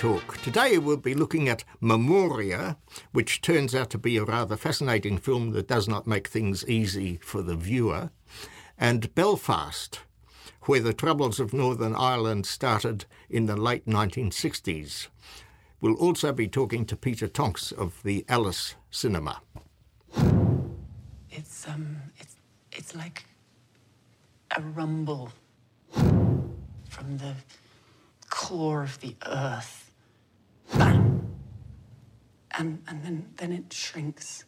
Talk. Today we'll be looking at Memoria, which turns out to be a rather fascinating film that does not make things easy for the viewer, and Belfast, where the troubles of Northern Ireland started in the late 1960s. We'll also be talking to Peter Tonks of the Alice Cinema. It's um, it's it's like a rumble from the core of the earth. Bam. And and then then it shrinks.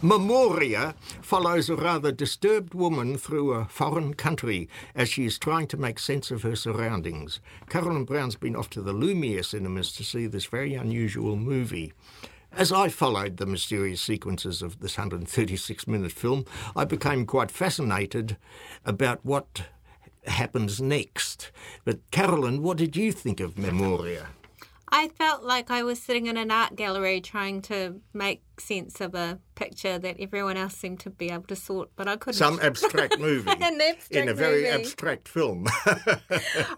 Memoria follows a rather disturbed woman through a foreign country as she is trying to make sense of her surroundings. Carolyn Brown's been off to the Lumiere cinemas to see this very unusual movie. As I followed the mysterious sequences of this 136 minute film, I became quite fascinated about what happens next. But, Carolyn, what did you think of Memoria? I felt like I was sitting in an art gallery trying to make sense of a picture that everyone else seemed to be able to sort, but I couldn't. Some abstract movie. An abstract in a very movie. abstract film. I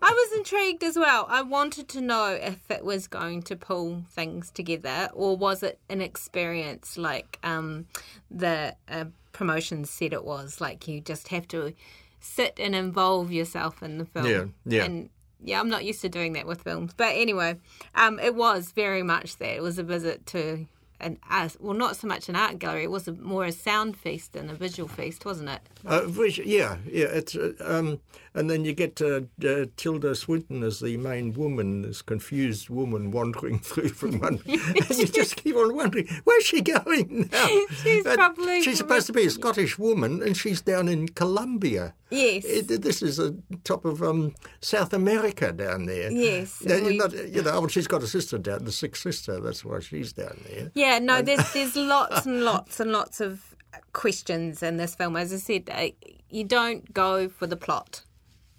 was intrigued as well. I wanted to know if it was going to pull things together or was it an experience like um, the uh, promotion said it was. Like you just have to sit and involve yourself in the film. Yeah, yeah. And yeah, I'm not used to doing that with films. But anyway, um, it was very much that. It was a visit to an art, well, not so much an art gallery. It was a, more a sound feast than a visual feast, wasn't it? Uh, yeah, yeah. It's uh, um, and then you get uh, uh, Tilda Swinton as the main woman, this confused woman wandering through from one, and you just keep on wondering where's she going now. She's probably she's supposed to be a Scottish woman, and she's down in Colombia. Yes. It, this is the top of um, South America down there. Yes, Now, we- not, you know, well, she's got a sister down, the sixth sister. That's why she's down there. Yeah, no, there's there's lots and lots and lots of questions in this film. As I said, uh, you don't go for the plot.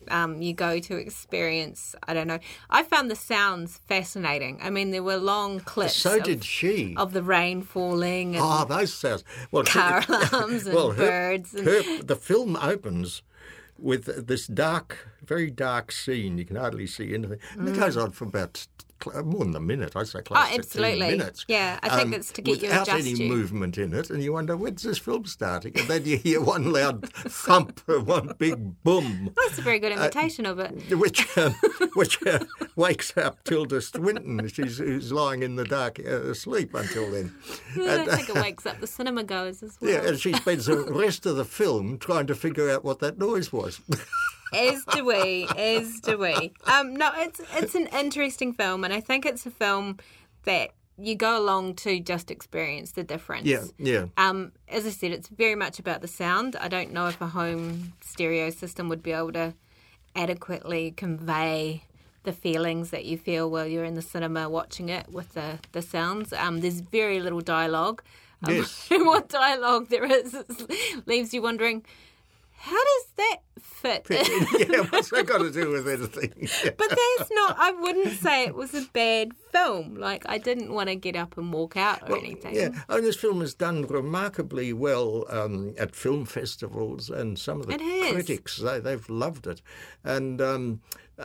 Um, you go to experience. I don't know. I found the sounds fascinating. I mean, there were long clips. So of, did she. of the rain falling. And, Oh, those sounds. Well, car alarms and well, her- birds and- her- the film opens with this dark, very dark scene. You can hardly see anything. And it goes on for about more than a minute. I'd say close. Oh, to absolutely. 10 minutes. Um, Yeah, I think it's to get you without any adjusted. movement in it. And you wonder, when's this film starting? And then you hear one loud thump, one big boom. That's a very good imitation of it. Which um, which uh, wakes up Tilda Swinton. She's who's lying in the dark uh, asleep until then. I don't think it wakes up the cinema goers as well. Yeah, and she spends the rest of the film trying to figure out what that noise was. As do we, as do we. Um, no, it's it's an interesting film, and I think it's a film that you go along to just experience the difference. yeah, yeah. Um, as I said, it's very much about the sound. I don't know if a home stereo system would be able to adequately convey the feelings that you feel while you're in the cinema watching it with the, the sounds. Um, there's very little dialogue. Um, Yes. what dialogue there is leaves you wondering, how does that fit? yeah, what's that got to do with anything? But that's not. I wouldn't say it was a bad film. Like I didn't want to get up and walk out or anything. Yeah, oh, this film has done remarkably well um, at film festivals, and some of the critics they, they've loved it, and um,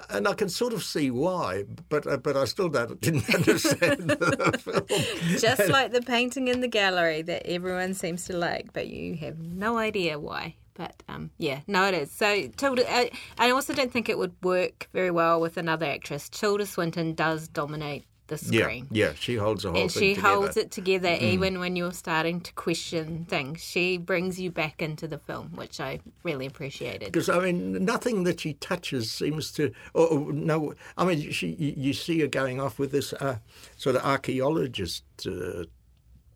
and I can sort of see why, but uh, but I still don't, didn't understand the film. Just like the painting in the gallery that everyone seems to like, but you have no idea why. But um, yeah, no, it is. So Tilda, I, I also don't think it would work very well with another actress. Tilda Swinton does dominate the screen. yeah, yeah, she holds the whole And thing she together. Mm. holds it together even when you're starting to question things. She brings you back into the film, which I really appreciated. Because I mean, nothing that she touches seems to. Or, or no, I mean, she you, you see her going off with this uh, sort of archaeologist uh,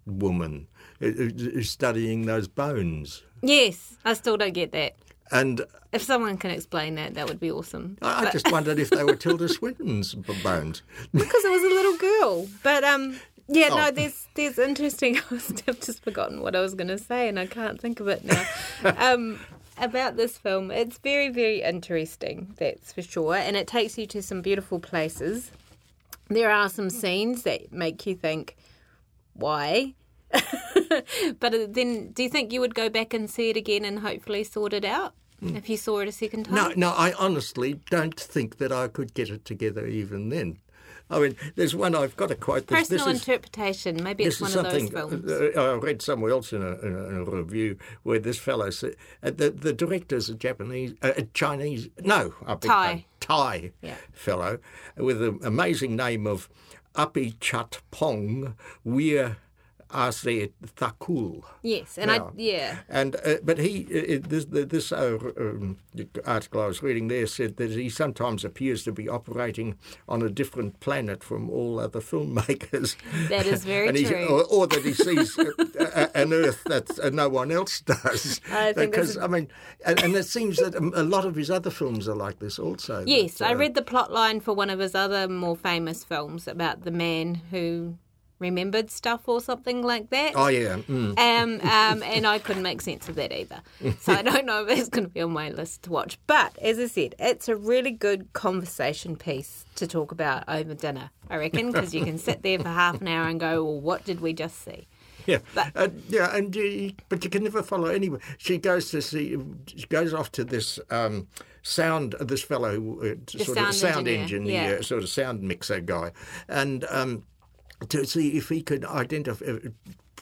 woman uh, uh, who's studying those bones, Yes, I still don't get that. and If someone can explain that, that would be awesome. I, I just wondered if they were Tilda Swinton's bones. because it was a little girl. But um, yeah, Oh. no, there's there's interesting. I've just forgotten what I was going to say, and I can't think of it now. um, about this film, it's very very interesting. That's for sure, and it takes you to some beautiful places. There are some scenes that make you think, why? but uh, then, do you think you would go back and see it again and hopefully sort it out if you saw it a second time? No, no, I honestly don't think that I could get it together even then. I mean, there's one I've got to quote. This, Personal this is, interpretation. Maybe it's one of those films. uh, I read somewhere else in a, in a, review where this fellow said uh, the the director's a Japanese, uh, a Chinese, no, I Thai. Thai Yeah. fellow with the amazing name of Api Chat Pong Weir Ase Thakul. Yes, and I yeah. And uh, but he uh, this this uh, um, article I was reading there said that he sometimes appears to be operating on a different planet from all other filmmakers. That is very true. Or, or that he sees uh, a- an Earth that uh, no one else does. I think because that's I mean, and, and it seems that um, a lot of his other films are like this also. Yes, that, I uh, read the plot line for one of his other more famous films about the man who remembered stuff or something like that. Oh yeah. Mm. Um, um, and I couldn't make sense of that either. So I don't know if it's going to be on my list to watch. But as I said, it's a really good conversation piece to talk about over dinner, I reckon, because you can sit there for half an hour and go, well, what did we just see? Yeah, But- uh, yeah, and you, but you can never follow anywhere. She goes to see, she goes off to this um, sound, this fellow, uh, sort sound of sound engineer, engineer, yeah. sort of sound mixer guy, and um, to see if he could identify. Uh,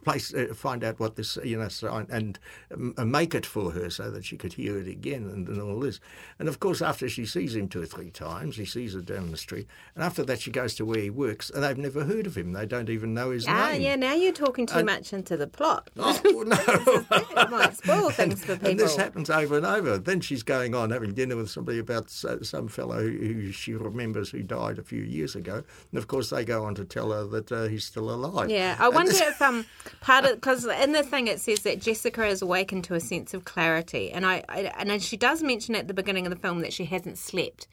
Place, uh, find out what this, you know, sign and um, uh, make it for her so that she could hear it again and, and all this. And of course, after she sees him two or three times, he sees her down the street, and after that, she goes to where he works, and they've never heard of him. They don't even know his name. Ah, name. yeah, now you're talking too much into the plot. Oh, no. It might spoil things for people. And this happens over and over. Then she's going on having dinner with somebody about so- some fellow who who she remembers who died a few years ago. And of course, they go on to tell her that uh, he's still alive. Yeah, I And wonder this- if um part of because in the thing it says that Jessica is awakened to a sense of clarity, and I, I and she does mention at the beginning of the film that she hasn't slept,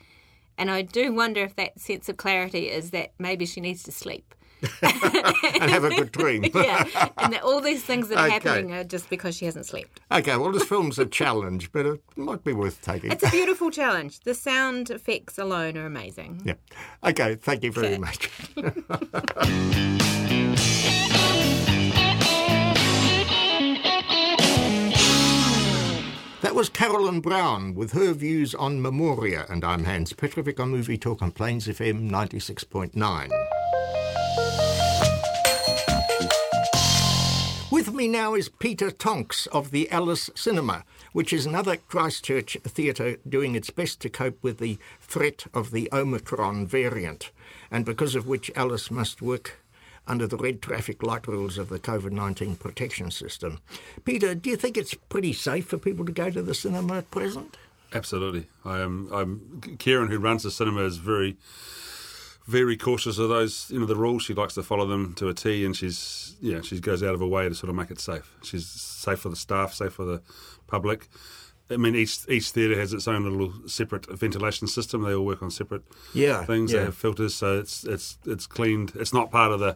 and I do wonder if that sense of clarity is that maybe she needs to sleep. and have a good dream. yeah, and that all these things that are Okay. happening are just because she hasn't slept. okay, well, this film's a challenge, but it might be worth taking. It's a beautiful challenge. The sound effects alone are amazing. yeah. Okay, thank you very Okay. much. Was Carolyn Brown with her views on Memoria, and I'm Hans Petrovic on Movie Talk on Plains FM 96.9. With me now is Peter Tonks of the Alice Cinema, which is another Christchurch theatre doing its best to cope with the threat of the Omicron variant, and because of which Alice must work under the red traffic light rules of the COVID 19 protection system. Peter, do you think it's pretty safe for people to go to the cinema at present? Absolutely. I am. I'm Kieran, who runs the cinema, is very, very cautious of those. You know, the rules. She likes to follow them to a T, and she's yeah, she goes out of her way to sort of make it safe. She's safe for the staff, safe for the public. I mean, each each theatre has its own little separate ventilation system. They all work on separate Yeah, things. yeah. They have filters, so it's it's it's cleaned. It's not part of the,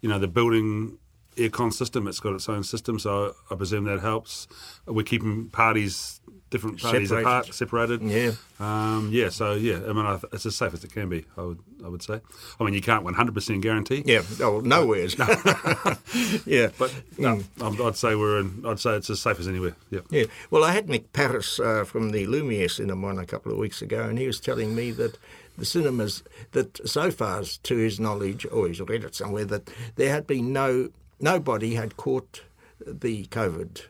you know, the building aircon system. It's got its own system, so I presume that helps. We're keeping parties, different parties Separated. apart, separated. Yeah. Um, yeah. So yeah, I mean, I, it's as safe as it can be. I would I would say. I mean, you can't one hundred percent guarantee. Yeah, oh, nowhere's. yeah. But no, I'd I'd say we're in. I'd say it's as safe as anywhere. Yeah. Yeah, well, I had Nick Paris uh, from the Lumiere Cinema on a couple of weeks ago, and he was telling me that the cinemas, that so far, to his knowledge, or he's read it somewhere, that there had been no, nobody had caught the COVID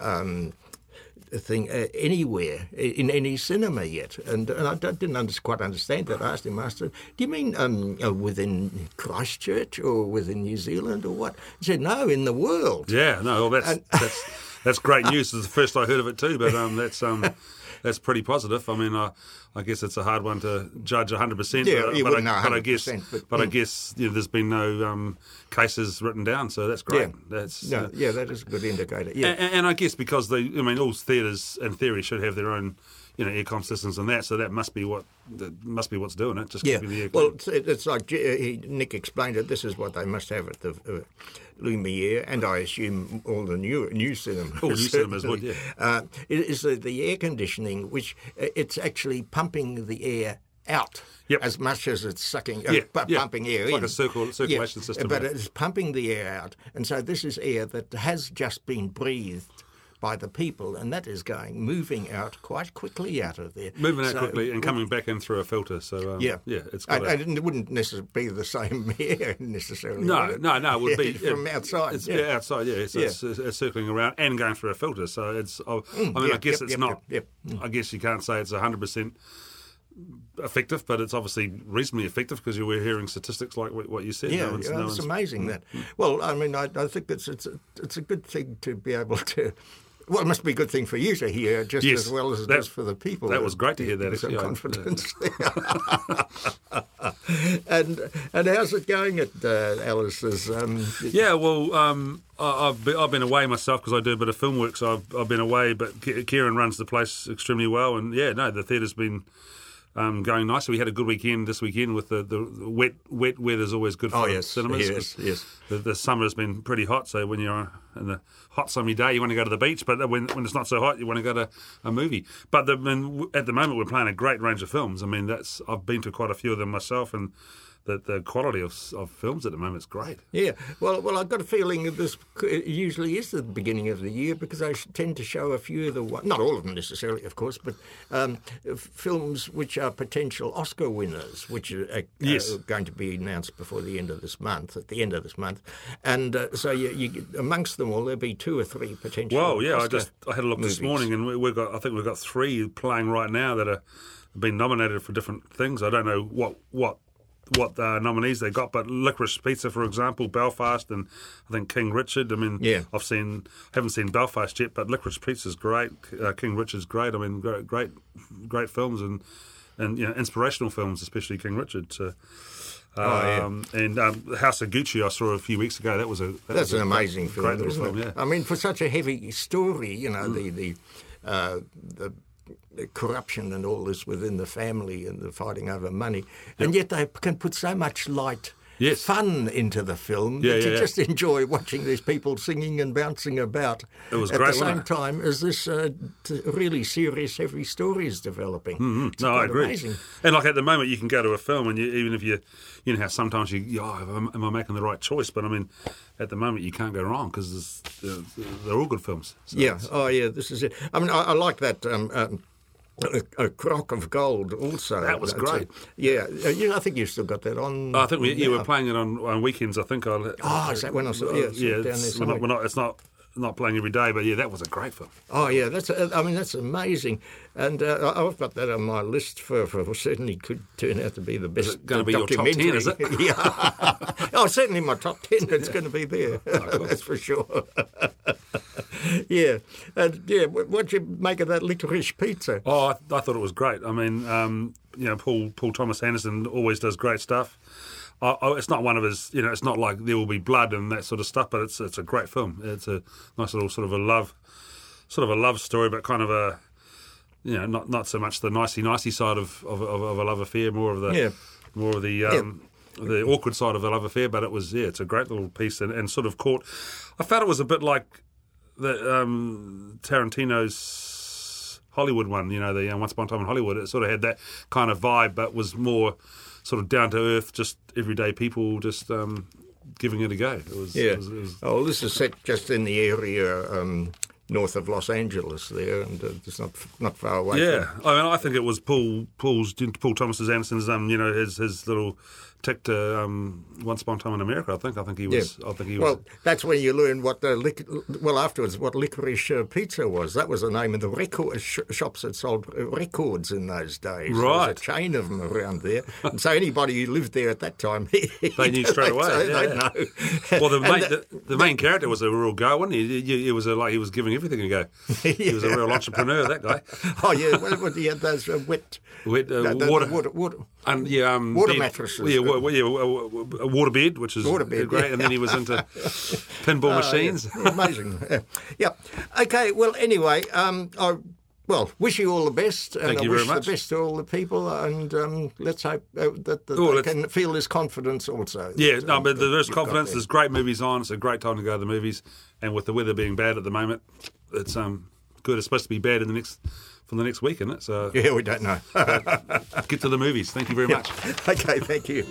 um, thing uh, anywhere in any cinema yet, and, and I didn't under, quite understand that. I asked him, said, "Do you mean um, uh, within Christchurch or within New Zealand or what?" He said, "No, in the world." Yeah, no, well, that's And- that's that's great news. It's the first I heard of it too, but um, that's um, that's pretty positive. I mean, I, I guess it's a hard one to judge hundred percent. Yeah, but, you but, I, know but I guess, 100%, but, but I guess you know, there's been no um, cases written down, so that's great. Yeah. That's No, uh, yeah, that is a good indicator. Yeah, and, and I guess because they, I mean, all theatres in theory should have their own, you know, aircon systems and that. So that must be what that must be what's doing it. Just Yeah, keeping the air well, it's, it's like he, Nick explained it. This is what they must have at the uh, Lumiere, and I assume all the new new cinemas. All new cinemas would, yeah. Uh, it is the, the air conditioning, which uh, it's actually pumping the air out. Yep. As much as it's sucking, uh, Yeah, pu- yeah. pumping air It's in. like a circle- circulation system, But yeah. it's pumping the air out, and so this is air that has just been breathed by the people, and that is going moving out quite quickly out of there. Moving out So- quickly and coming back in through a filter. So um, yeah, yeah, it's got and, a, it wouldn't necessarily be the same air necessarily. No, no, no. It would be from outside. It's, yeah. outside. Yeah, it's, Yeah. It's, it's circling around and going through a filter. So it's. oh, I mm, mean, yeah, I guess yep, it's yep, not. yep, yep. Mm. I guess you can't say it's hundred percent effective, but it's obviously reasonably effective because you were hearing statistics like what you said. Yeah, No one's- yeah, no it's amazing mm. that. Well, I mean, I, I think it's it's a, it's a good thing to be able to. Well, it must be a good thing for you to hear just Yes, as well as it that- is for the people. that was great to hear that, Some confidence and and how's it going at uh, Alice's? Um, Yeah, well, um, I, I've been, I've been away myself because I do a bit of film work, so I've, I've been away. But Kieran runs the place extremely well, and yeah, no, the theatre's been um, going nicely. We had a good weekend this weekend with the, the, wet wet weather's always good for Oh, yes, cinemas. yes, yes. The, the summer's been pretty hot, so when you're in the hot sunny day, you want to go to the beach. But when when it's not so hot, you want to go to a movie. But the, at the moment, we're playing a great range of films. I mean, that's I've been to quite a few of them myself, and the, the quality of, of films at the moment is great. Yeah, well, well, I've got a feeling that this usually is the beginning of the year because I tend to show a few of the not all of them necessarily, of course, but um, films which are potential Oscar winners, which are, uh, Yes. are going to be announced before the end of this month. At the end of this month, and uh, so you, you amongst them all, there'll be two or three potential. Well, yeah, I just I had a look this morning, and we, we've got I think we've got three playing right now that are been nominated for different things. I don't know what what what uh, nominees they got, but Licorice Pizza, for example, Belfast, and I think King Richard. I mean, Yeah. I've seen haven't seen Belfast yet, but Licorice Pizza's great. Uh, King Richard's great. I mean, great great, great films and and you know inspirational films, especially King Richard. So, Oh, yeah. um, And um, House of Gucci, I saw a few weeks ago. That was a that That's was a an great- amazing film, great isn't film. it? Yeah. I mean, for such a heavy story, you know, the the, uh, the the corruption and all this within the family and the fighting over money, and yet they can put so much light. Yes. Fun into the film Yeah, that yeah, you yeah. just enjoy watching these people singing and bouncing about. It was at great, the same time as this uh, really serious, heavy story is developing. Mm-hmm. No, I agree. Amazing. And like at the moment, you can go to a film, and you, even if you, you know, how sometimes you, oh, am, I making the right choice? But I mean, at the moment, you can't go wrong because they're all good films. So Yeah. Oh, yeah. This is it. I mean, I, I like that. Um, um, a, a crock of gold. Also, That was That's a- great. yeah, Uh, you, I think you've still got that on. I think we, yeah, now. we're playing it on, on weekends. I think I'll. Oh, is that when I saw- yeah, yeah. down there it's, we're, not, we're not. It's not not playing every day, but yeah, that was a great film. Oh yeah, that's. uh, I mean, that's amazing, and uh, I've got that on my list for, for certainly could turn out to be the best. gonna be your top 10, is it? yeah. oh, certainly my top ten. It's going to be there. that's for sure. yeah, and yeah. What what you make of that licorice pizza? Oh, I, I thought it was great. I mean, um, you know, Paul Paul Thomas Anderson always does great stuff. I, I, it's not one of his, you know, it's not like there will be blood and that sort of stuff, but it's it's a great film. It's a nice little sort of a love, sort of a love story, but kind of a, you know, not not so much the nicey nicey side of, of, of, of a love affair, more of the Yeah. more of the um, the awkward side of a love affair. But it was yeah, it's a great little piece and, and sort of caught. I felt it was a bit like the um, Tarantino's Hollywood one, you know, the uh, Once Upon a Time in Hollywood. It sort of had that kind of vibe, but was more sort of down to earth, just everyday people, just um, giving it a go. It was, Yeah. it was, it was Oh, well, this is set just in the area um, north of Los Angeles there, and uh, it's not not far away. Yeah, From, I mean, I think it was Paul Paul's Paul Thomas's Anderson's um, you know, his his little ticked uh, um, Once Upon a Time in America. I think. I think he was. I think he was. Well, that's when you learn what the lic- well afterwards what licorice uh, pizza was. That was the name of the record sh- shops that sold records in those days. There was Right. a chain of them around there, and so anybody who lived there at that time, They knew straight away, so yeah. they know. well, the, main, the- the, the main character was a real go, wasn't he? He, he was a, like he was giving everything a go. He was a real entrepreneur. That guy. oh yeah, well, he had those uh, wet, Wet, uh, the water- water, water. And yeah, um, Water mattresses. Yeah, yeah, a waterbed, which is Water bed, great. yeah. And then he was into pinball machines. Oh, yeah. Amazing. Yeah. Okay. Well, anyway, um, I well wish you all the best, and Thank I you wish very much. the best to all the people, and um, let's hope uh, that, that Oh, they can feel this confidence also. Yeah, that, no, um, but there's confidence. there. There's great movies on. It's a great time to go to the movies, and with the weather being bad at the moment, it's um good. It's supposed to be bad in the next for the next week, isn't it? So Yeah, we don't know. get to the movies. Thank you very much. okay, thank you.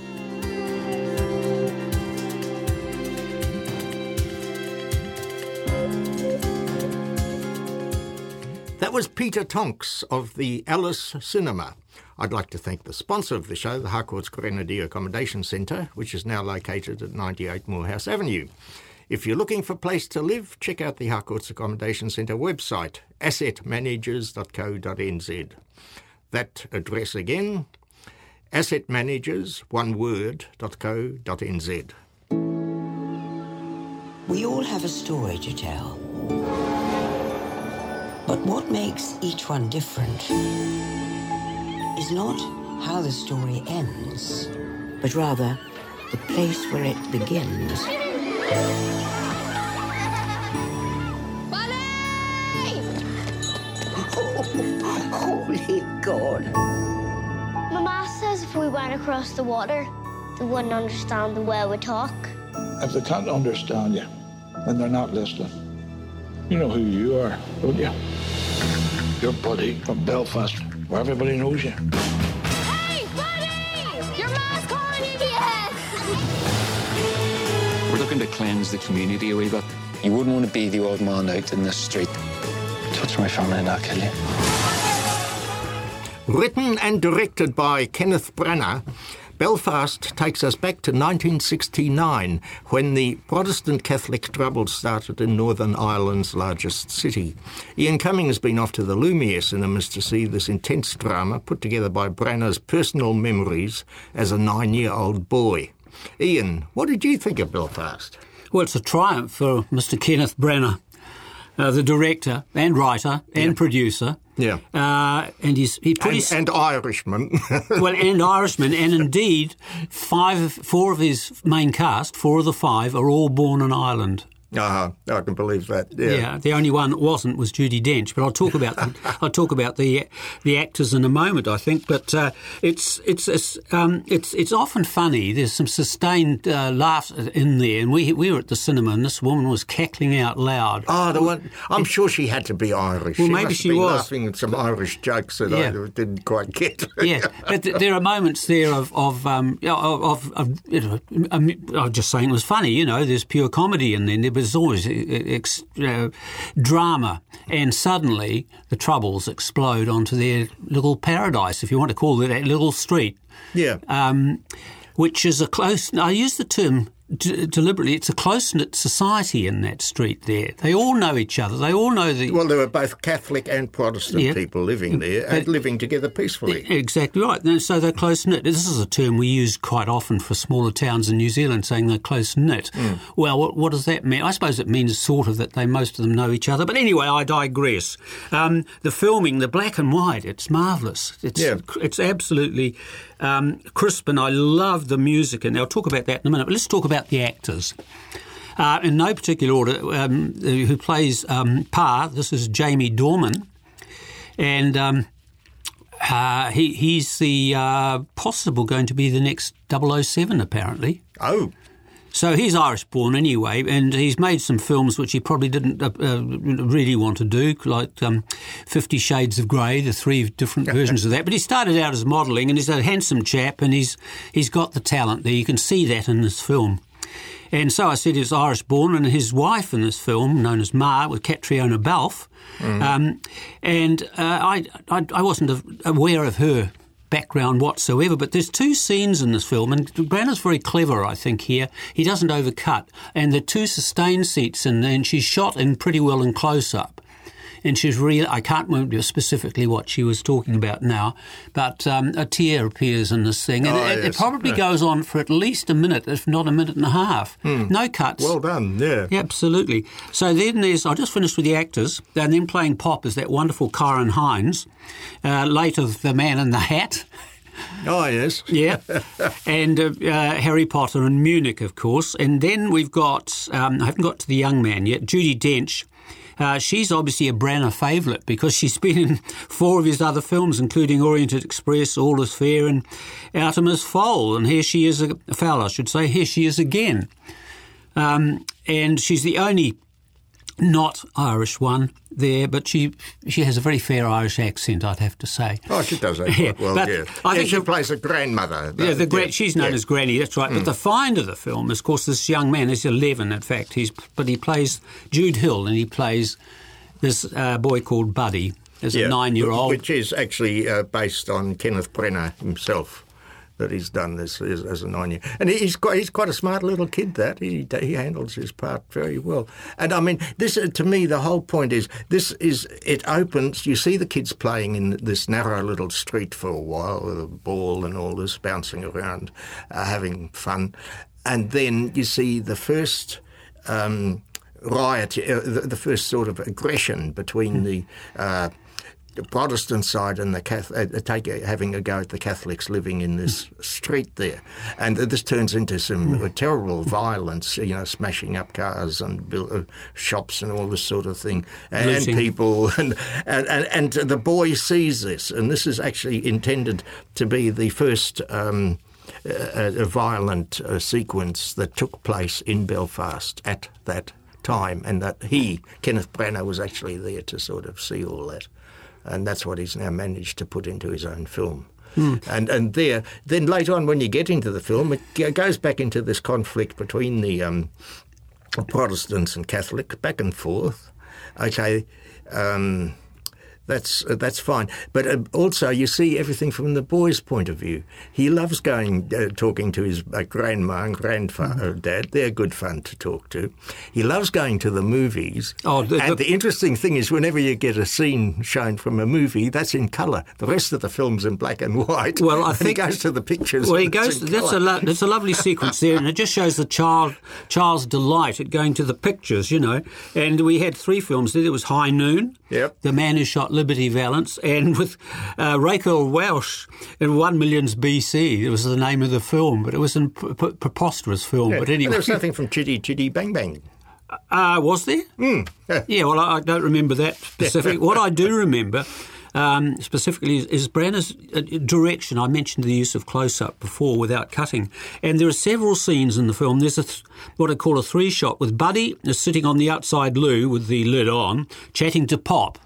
That was Peter Tonks of the Alice Cinema. I'd like to thank the sponsor of the show, the Harcourt's Grenadier Accommodation Centre, which is now located at 98 Moorhouse Avenue. If you're looking for a place to live, check out the Harcourt's Accommodation Centre website, assetmanagers.co.nz. That address again, assetmanagers, one word, .co.nz. We all have a story to tell. But what makes each one different is not how the story ends, but rather the place where it begins. Holy God. Mama says if we went across the water, they wouldn't understand the way we talk. If they can't understand you, then they're not listening. You know who you are, don't you? Your buddy from Belfast, where everybody knows you. We're looking to cleanse the community a wee bit. You wouldn't want to be the old man out in the street. Touch my family and I'll kill you. Written and directed by Kenneth Branagh, Belfast takes us back to 1969 when the Protestant Catholic troubles started in Northern Ireland's largest city. Ian Cumming has been off to the Lumiere cinemas to see this intense drama put together by Branagh's personal memories as a nine year old boy. Ian, what did you think of Belfast? Well, it's a triumph for Mr. Kenneth Branagh, uh, the director and writer and producer. Yeah. Uh, and he's, he put And, and Irishman. well, and Irishman, and indeed, five, four of his main cast, four of the five, are all born in Ireland. Uh, I can believe that. Yeah. Yeah. the only one that wasn't was Judi Dench. But I'll talk about the, I'll talk about the the actors in a moment, I think. But uh, it's it's it's, um, it's it's often funny. There's some sustained uh, laughs in there, and we we were at the cinema, and this woman was cackling out loud. Oh, the one. I'm sure she had to be Irish. Well, she maybe she was. laughing at some Irish jokes that Yeah. I didn't quite get. yeah, but th- there are moments there of of um, of, of, of you know, I'm just saying it was funny. You know, there's pure comedy in there. There was always uh, ex, know, drama, and suddenly the troubles explode onto their little paradise, if you want to call it that little street, yeah. um, which is a close. I use the term. D- Deliberately, it's a close knit society in that street. There, they all know each other. They all know the well, there were both Catholic and Protestant Yeah. people living there and living together peacefully. Exactly right. So they're close knit. This is a term we use quite often for smaller towns in New Zealand, saying they're close knit. Well, what, what does that mean? I suppose it means sort of that they most of them know each other. But anyway, I digress. Um, the filming, the black and white, it's marvellous. It's Yeah. it's absolutely um, crisp, and I love the music. And I'll talk about that in a minute. But let's talk about the actors. Uh, in no particular order, um, who plays um, Pa, this is Jamie Dornan. And um, uh, he, he's the uh, possible going to be the next 007, apparently. Oh, So he's Irish born anyway, and he's made some films which he probably didn't uh, uh, really want to do, like um, Fifty Shades of Grey, the three different versions of that. But he started out as modelling, and he's a handsome chap, and he's he's got the talent there. You can see that in this film. And so I said he was Irish born, and his wife in this film, known as Ma, was Catriona Balfe. Um, and uh, I, I, I wasn't aware of her background whatsoever. But there's two scenes in this film, and Branagh's very clever, I think. Here, he doesn't overcut, and the two sustained seats, and then she's shot in pretty well in close up and she's real. I can't remember specifically what she was talking about now, but um, a tear appears in this thing, and Oh, it, it probably Yeah. goes on for at least a minute, if not a minute and a half. No cuts. Well done, yeah. Yeah, absolutely. So then there's, I just finished with the actors, and then playing pop is that wonderful Ciarán Hinds, uh, later the man in the hat. Oh, yes. Yeah, and uh, uh, Harry Potter and Munich, of course. And then we've got, um, I haven't got to the young man yet, Judi Dench. Uh, she's obviously a Branagh favourite because she's been in four of his other films, including Oriented Express, All Is Fair, and Artemis Fowl. And here she is, a foul, I should say. Here she is again. Um, and she's the only not Irish one there, but she she has a very fair Irish accent, I'd have to say. Oh, she does that Yeah, well, but yeah. I Yeah, think she the- plays a grandmother. Yeah, the yeah, she's known as Granny. That's right. But the find of the film is, of course, this young man is eleven. In fact, he's but he plays Jude Hill, and he plays this uh, boy called Buddy as a nine-year-old. Which is actually uh, based on Kenneth Branagh himself. That he's done this as, as a nine year, and he's quite he's quite a smart little kid. That he he handles his part very well. And I mean, this uh, to me the whole point is this is it opens. You see the kids playing in this narrow little street for a while with a ball and all this bouncing around, uh, having fun, and then you see the first. Um, riot, uh, the, the first sort of aggression between the uh, the Protestant side and the Catholic, uh, take a, having a go at the Catholics living in this street there, and this turns into some uh, terrible violence. You know, smashing up cars and build, uh, shops and all this sort of thing, and, and people, and, and and and the boy sees this, and this is actually intended to be the first. Um, a, a violent uh, sequence that took place in Belfast at that time, and that he, Kenneth Branagh, was actually there to sort of see all that, and that's what he's now managed to put into his own film. And and there, then later on, when you get into the film, it g- goes back into this conflict between the um, Protestants and Catholics, back and forth. Okay. Um, that's uh, that's fine, but uh, also you see everything from the boy's point of view. He loves going uh, talking to his uh, grandma and grandfather, dad. They're good fun to talk to. He loves going to the movies. Oh, the- and the- the interesting thing is, whenever you get a scene shown from a movie, that's in colour. The rest of the film's in black and white. Well, I think he goes to the pictures. Well, he goes. That's a lo- that's a lovely sequence there, and it just shows the child child's delight at going to the pictures, you know. And we had three films there. There was High Noon, Yep. The Man Who Shot Liberty Valance, and with uh, Raquel Welch in One Millions BC. It was the name of the film, but it was a preposterous film. Yeah. But anyway, there was something from Chitty Chitty Bang Bang. uh, was there? Hmm. Yeah, well, I, I don't remember that specific. what I do remember um, specifically is, is Branagh's uh, direction. I mentioned the use of close up before without cutting. And there are several scenes in the film. There's a th- what I call a three shot with Buddy is sitting on the outside loo with the lid on, chatting to Pop.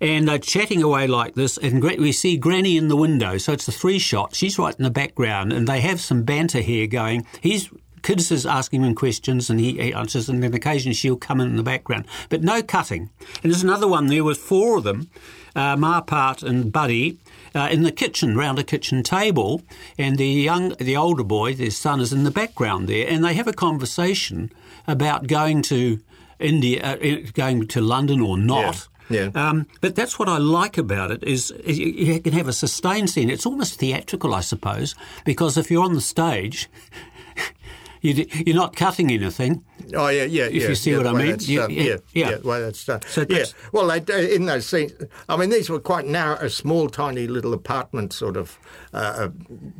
And they're chatting away like this, and we see Granny in the window. So it's a three shot. She's right in the background, and they have some banter here going. He's Kids is asking him questions and he, answers, and then occasionally she'll come in, in the background. But no cutting. And there's another one there with four of them, uh, Marpart and Buddy, uh, in the kitchen, round a kitchen table, and the young, the older boy, their son, is in the background there, and they have a conversation about going to India, uh, going to London or not. Yeah. Um, but that's what I like about it is, is you- you can have a sustained scene. It's almost theatrical, I suppose, because if you're on the stage, you're not cutting anything. Oh yeah, yeah, If yeah. you see yeah, what I mean. done. yeah, yeah, yeah. yeah, way that's done. So yeah. that's- Well, they, uh, in those scenes, I mean, these were quite narrow, a small, tiny little apartment sort of uh, uh,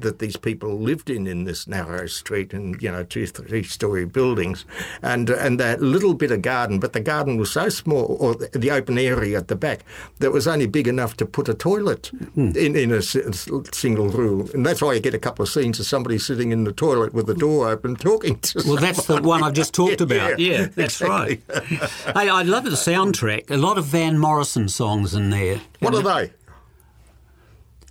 that these people lived in in this narrow street, and you know, two, three-story buildings, and and that little bit of garden, but the garden was so small, or the, the open area at the back, that was only big enough to put a toilet Hmm. in in a single room, and that's why you get a couple of scenes of somebody sitting in the toilet with the door open talking to. Well, that's the one I've just talked Yeah, about. yeah, Yeah, that's exactly. right. hey, I love the soundtrack. A lot of Van Morrison songs in there. What are they?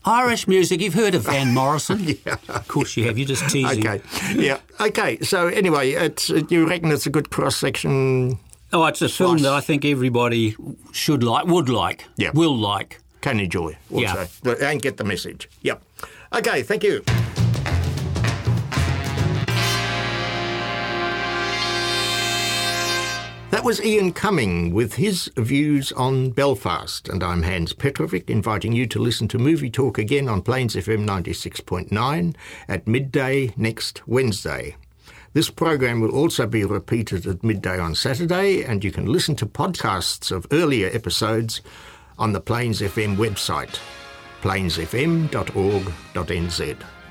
Irish music. You've heard of Van Morrison? Yeah. Of course you have. You're just teasing. Okay. Yeah. Okay. So anyway, it's you reckon it's a good cross section? Oh, it's a film that I think everybody should like, would like, Yeah. will like. can enjoy also Yeah. and get the message. Yep. Okay, thank you. That was Ian Cumming with his views on Belfast, and I'm Hans Petrovic, inviting you to listen to Movie Talk again on Plains FM 96.9 at midday next Wednesday. This program will also be repeated at midday on Saturday, and you can listen to podcasts of earlier episodes on the Plains FM website, plainsfm.org.nz.